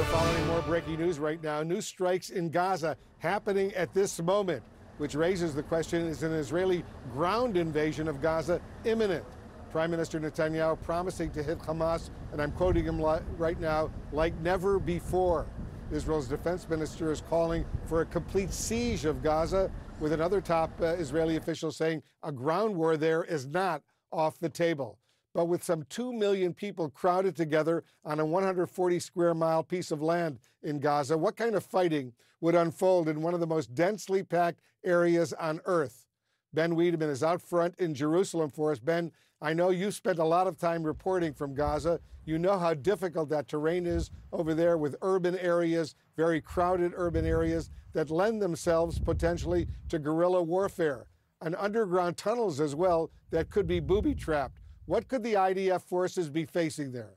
We're following more breaking news right now. New strikes in Gaza happening at this moment, which raises the question is an Israeli ground invasion of Gaza imminent? Prime Minister Netanyahu promising to hit Hamas, and I'm quoting him right now, like never before. Israel's defense minister is calling for a complete siege of Gaza, with another top uh, Israeli official saying a ground war there is not off the table but with some 2 million people crowded together on a 140 square mile piece of land in Gaza, what kind of fighting would unfold in one of the most densely packed areas on earth? Ben Wedeman is out front in Jerusalem for us. Ben, I know you spent a lot of time reporting from Gaza. You know how difficult that terrain is over there with urban areas, very crowded urban areas that lend themselves potentially to guerrilla warfare and underground tunnels as well that could be booby trapped. What could the IDF forces be facing there?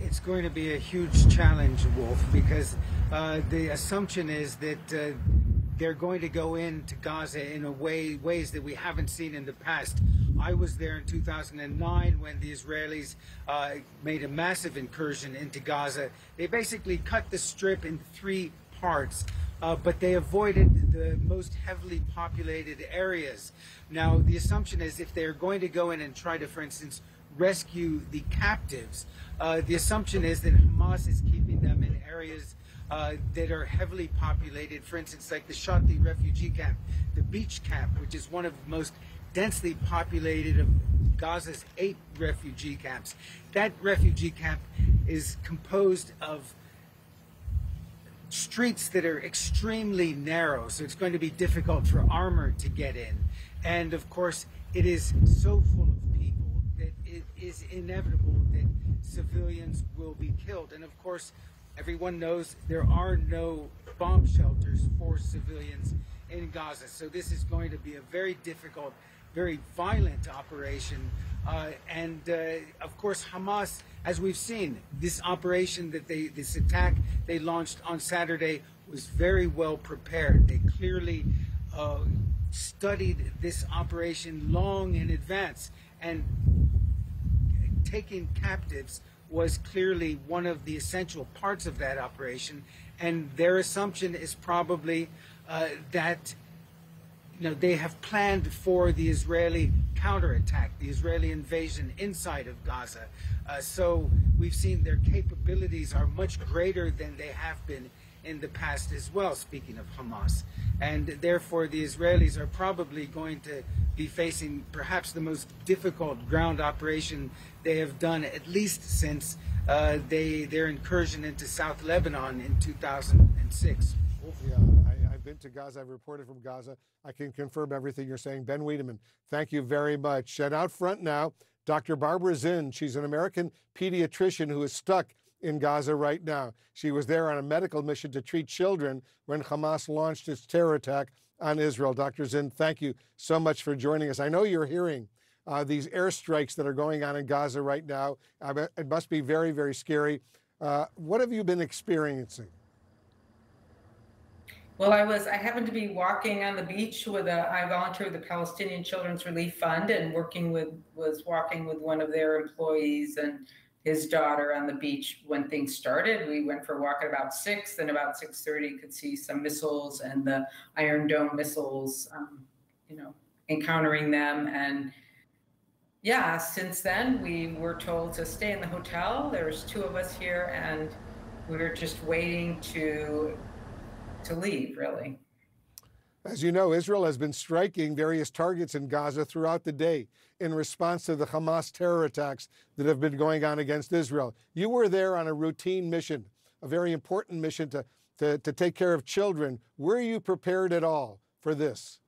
It's going to be a huge challenge, Wolf, because uh, the assumption is that uh, they're going to go into Gaza in a way ways that we haven't seen in the past. I was there in 2009 when the Israelis uh, made a massive incursion into Gaza. They basically cut the strip in three parts uh, but they avoided the most heavily populated areas. Now, the assumption is if they're going to go in and try to, for instance, rescue the captives, uh, the assumption is that Hamas is keeping them in areas uh, that are heavily populated, for instance, like the Shati refugee camp, the beach camp, which is one of the most densely populated of Gaza's eight refugee camps. That refugee camp is composed of streets that are extremely narrow, so it's going to be difficult for armor to get in. And of course, it is so full of people that it is inevitable that civilians will be killed. And of course, everyone knows there are no bomb shelters for civilians in Gaza. So this is going to be a very difficult, very violent operation. Uh, and uh, of course, Hamas as we've seen, this operation that they, this attack they launched on Saturday was very well prepared. They clearly uh, studied this operation long in advance, and taking captives was clearly one of the essential parts of that operation. And their assumption is probably uh, that you know, they have planned for the Israeli counterattack, the Israeli invasion inside of Gaza. Uh, so we've seen their capabilities are much greater than they have been in the past as well, speaking of Hamas. And therefore, the Israelis are probably going to be facing perhaps the most difficult ground operation they have done, at least since uh, they, their incursion into South Lebanon in 2006. Yeah, been to Gaza. I've reported from Gaza. I can confirm everything you're saying. Ben Wedeman, thank you very much. And out front now, Dr. Barbara Zind. She's an American pediatrician who is stuck in Gaza right now. She was there on a medical mission to treat children when Hamas launched its terror attack on Israel. Dr. Zind, thank you so much for joining us. I know you're hearing uh, these airstrikes that are going on in Gaza right now. It must be very, very scary. Uh, what have you been experiencing? Well, I was, I happened to be walking on the beach with a, I volunteer with the Palestinian Children's Relief Fund and working with, was walking with one of their employees and his daughter on the beach when things started. We went for a walk at about six, then about 6.30 could see some missiles and the Iron Dome missiles, um, you know, encountering them. And yeah, since then we were told to stay in the hotel. There's two of us here and we were just waiting to to leave, really. As you know, Israel has been striking various targets in Gaza throughout the day in response to the Hamas terror attacks that have been going on against Israel. You were there on a routine mission, a very important mission to, to, to take care of children. Were you prepared at all for this?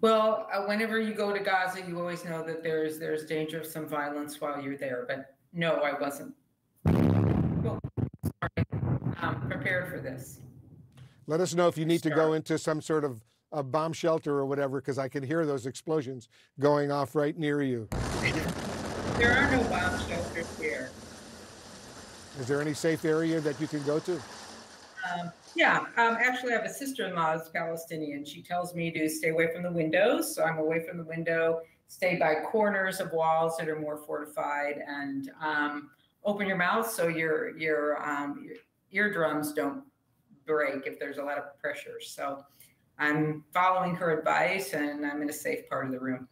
Well, uh, whenever you go to Gaza, you always know that there's there's danger of some violence while you're there. But no, I wasn't prepared for this. Let us know if you need to go into some sort of a bomb shelter or whatever, because I can hear those explosions going off right near you. There are no bomb shelters here. Is there any safe area that you can go to? Um, yeah, um, actually, I have a sister-in-law who's Palestinian. She tells me to stay away from the windows, so I'm away from the window, stay by corners of walls that are more fortified and um, open your mouth so your your, um, your eardrums don't break if there's a lot of pressure. So I'm following her advice and I'm in a safe part of the room.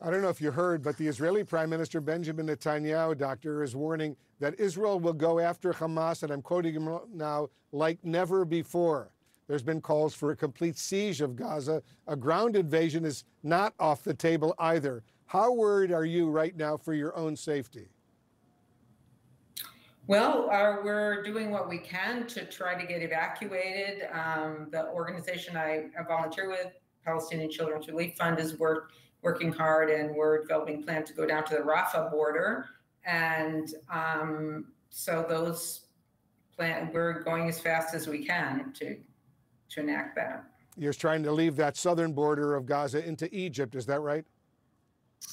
I don't know if you heard, but the Israeli Prime Minister Benjamin Netanyahu, doctor, is warning that Israel will go after Hamas, and I'm quoting him now, like never before. There's been calls for a complete siege of Gaza. A ground invasion is not off the table either. How worried are you right now for your own safety? Well, uh, we're doing what we can to try to get evacuated. Um, the organization I, I volunteer with, Palestinian Children's Relief Fund, is work, working hard and we're developing plans to go down to the Rafah border. And um, so those plan, we're going as fast as we can to to enact that. You're trying to leave that southern border of Gaza into Egypt, is that right?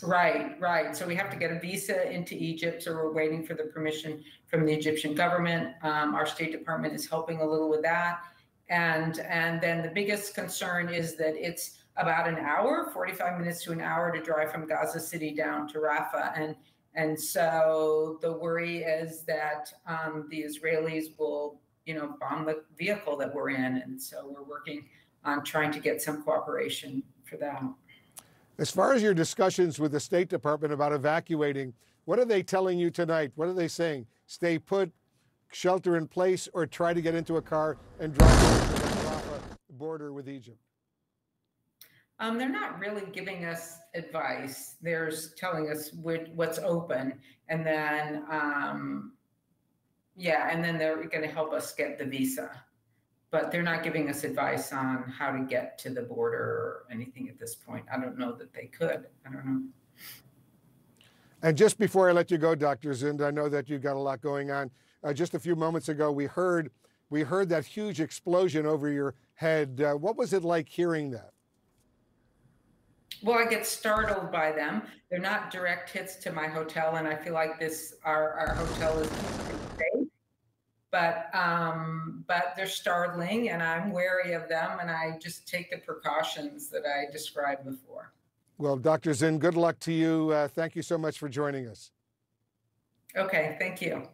Right, right. So we have to get a visa into Egypt. So we're waiting for the permission from the Egyptian government. Um, our State Department is helping a little with that. And and then the biggest concern is that it's about an hour, 45 minutes to an hour to drive from Gaza City down to Rafah. And and so the worry is that um, the Israelis will you know, bomb the vehicle that we're in. And so we're working on trying to get some cooperation for that. As far as your discussions with the State Department about evacuating, what are they telling you tonight? What are they saying? Stay put, shelter in place, or try to get into a car and drive to the border with Egypt? Um, they're not really giving us advice. They're telling us what's open, and then um, yeah, and then they're going to help us get the visa. But they're not giving us advice on how to get to the border or anything at this point. I don't know that they could. I don't know. And just before I let you go, Dr. Zind, I know that you've got a lot going on. Uh, just a few moments ago, we heard we heard that huge explosion over your head. Uh, what was it like hearing that? Well, I get startled by them. They're not direct hits to my hotel, and I feel like this our our hotel is. But um, but they're startling, and I'm wary of them, and I just take the precautions that I described before. Well, Dr. Zind, good luck to you. Uh, thank you so much for joining us. Okay, thank you.